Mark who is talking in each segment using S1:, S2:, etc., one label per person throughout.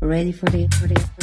S1: Ready for the, for.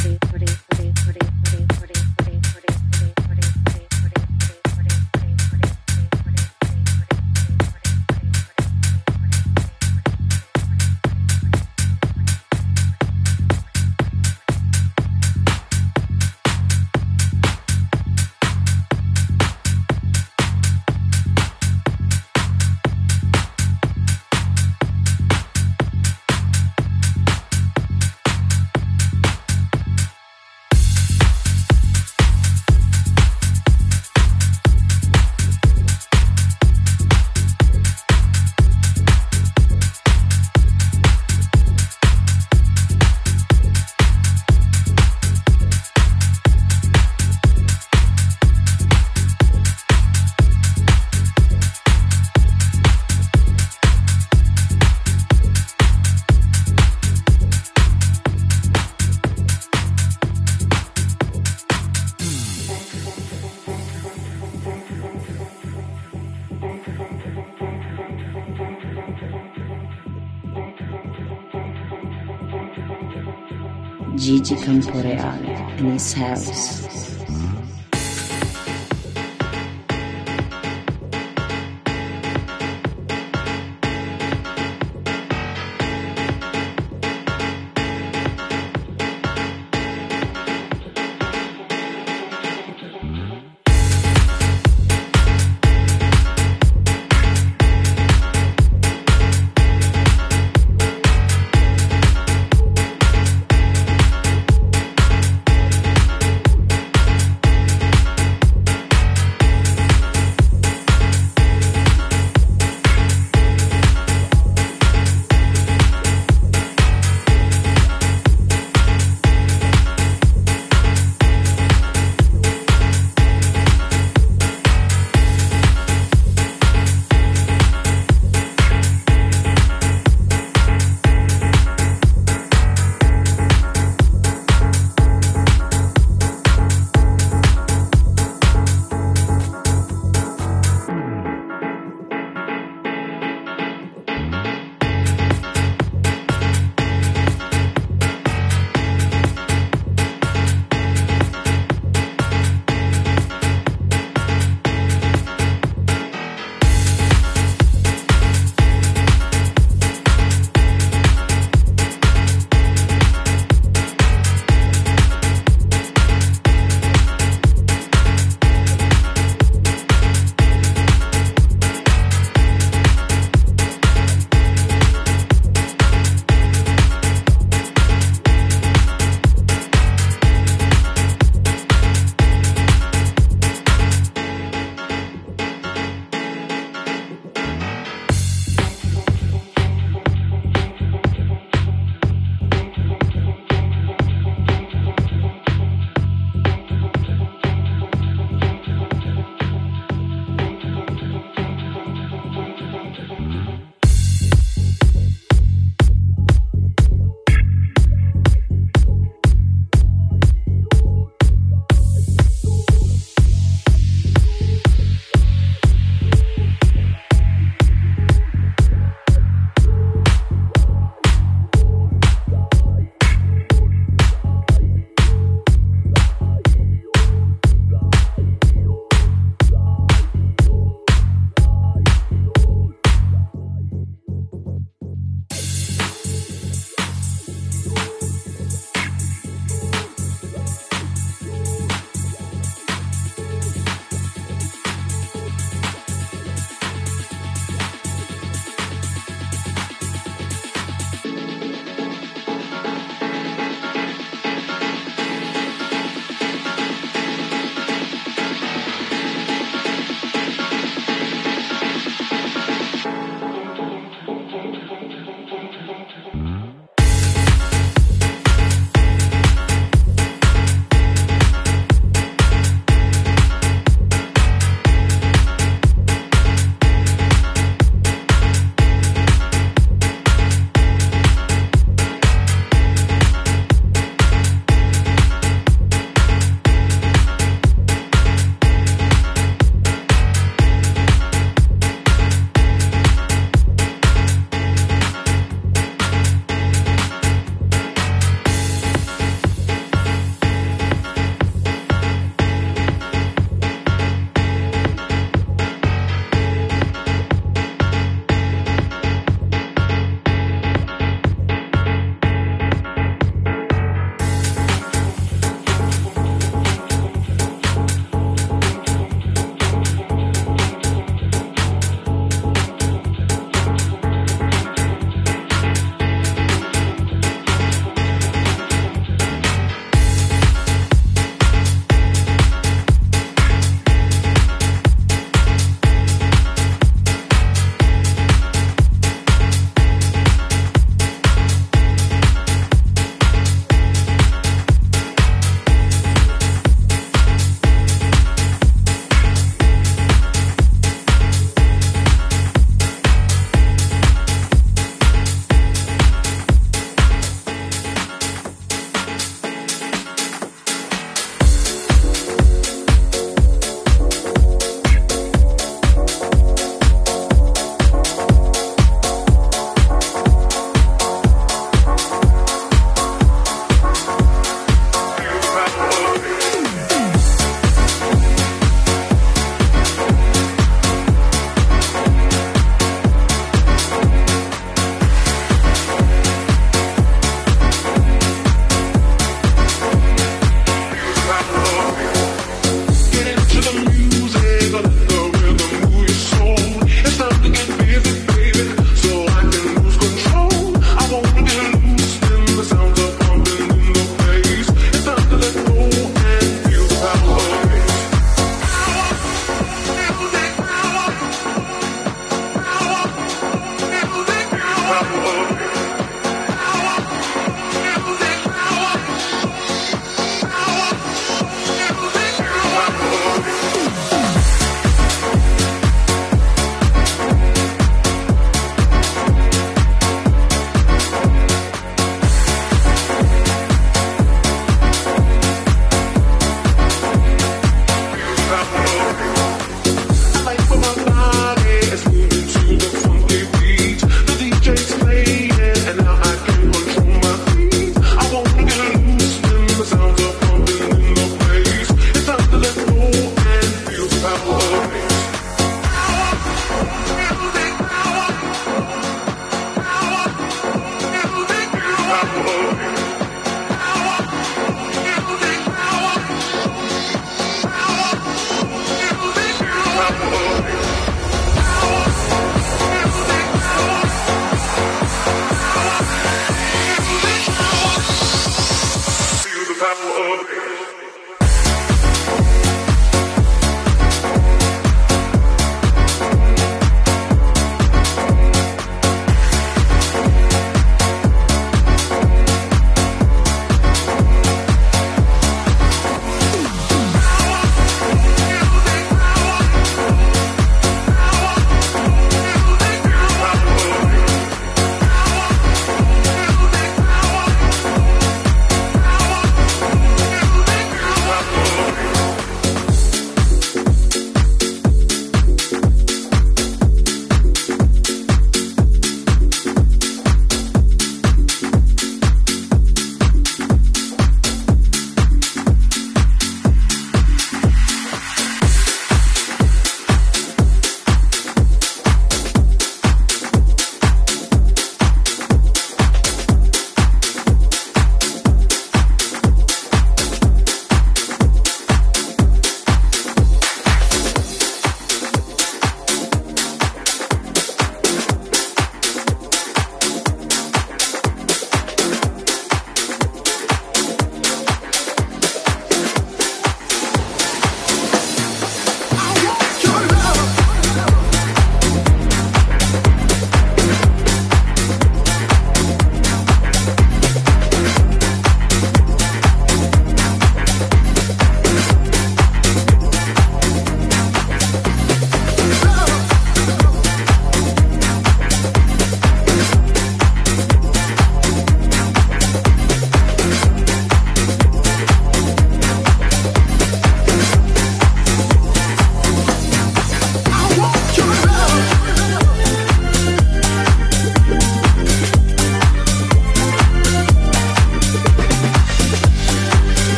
S1: in this house.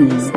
S2: You're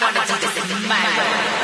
S3: wanna do.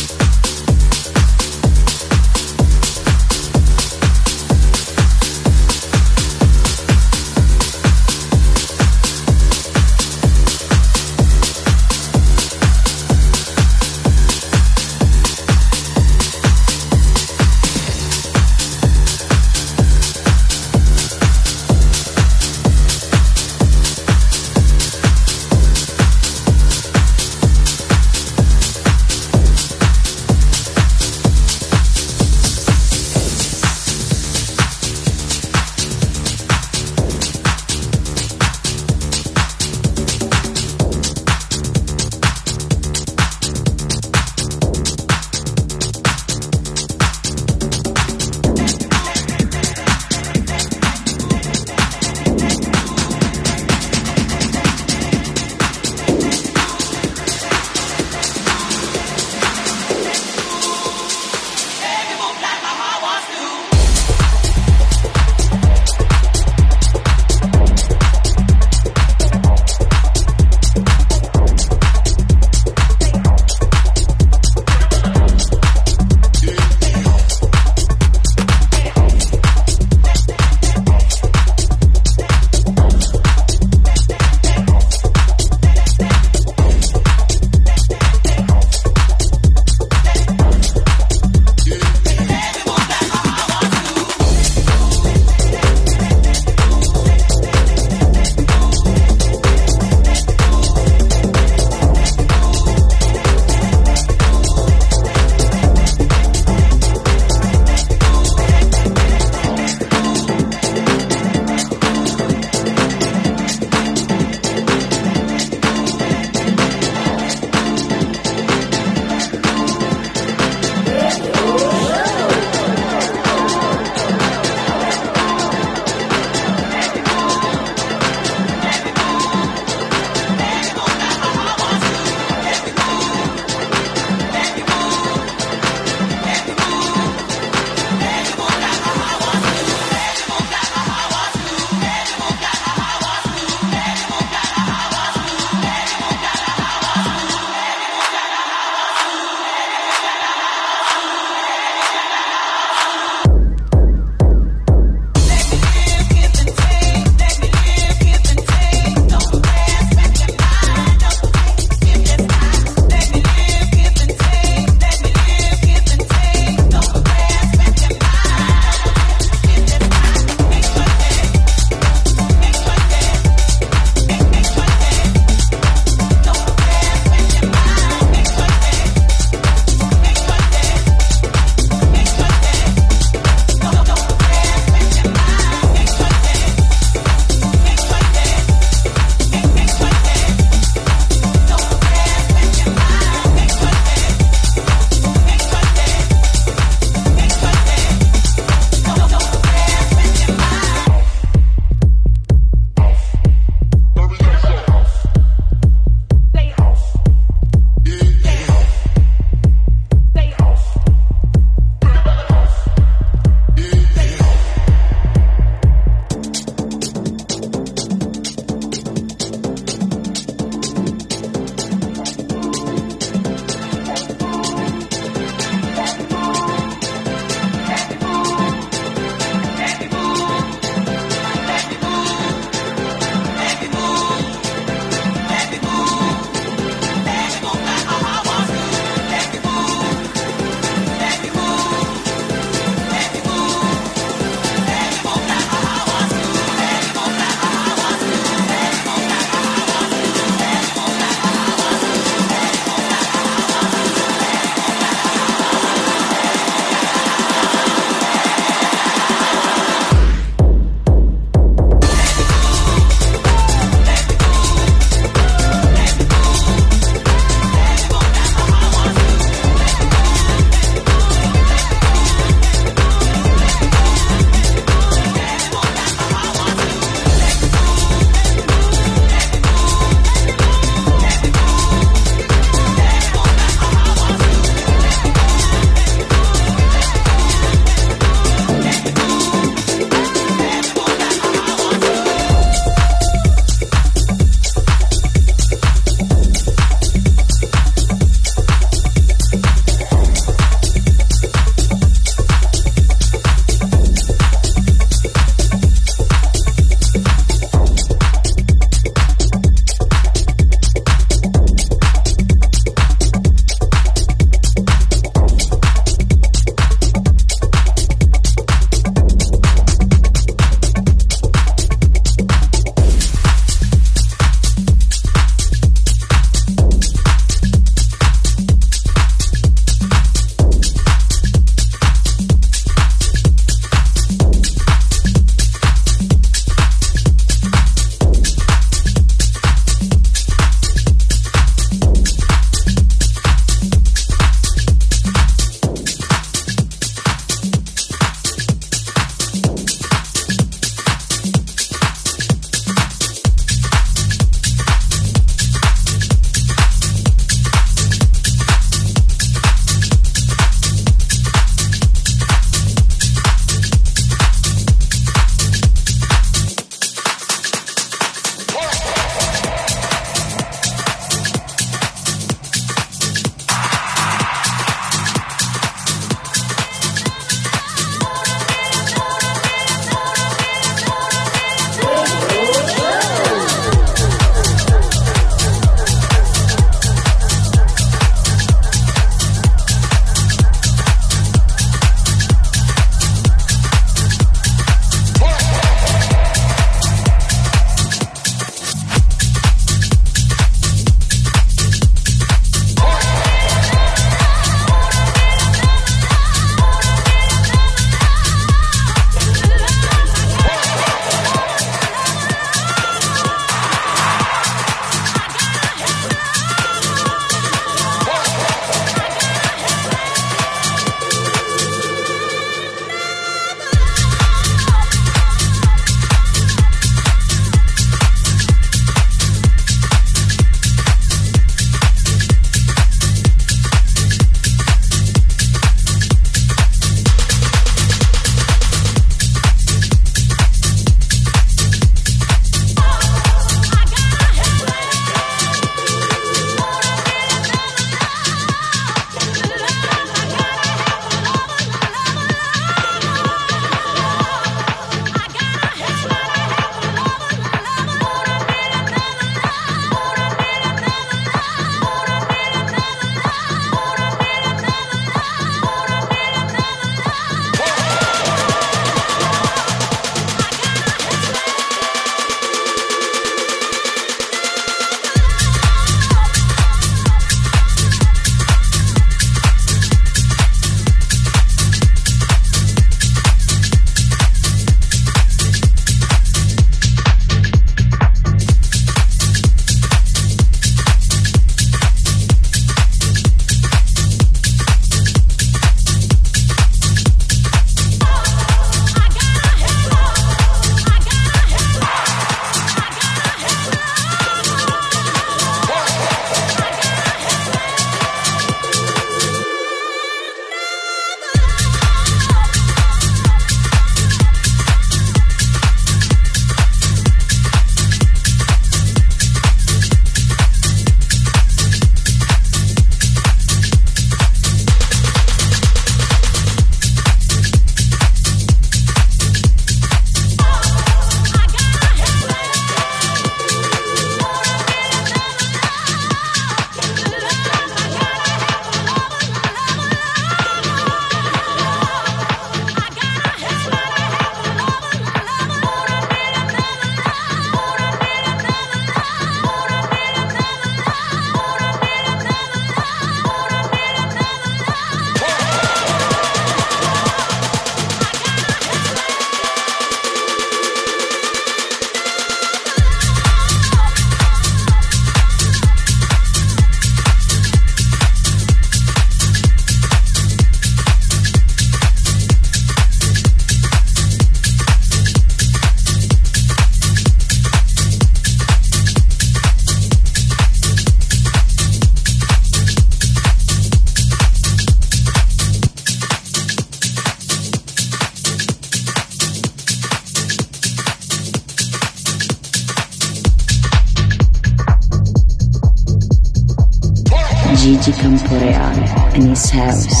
S3: House.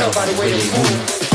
S3: tell by the way move.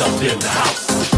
S3: Up in the house.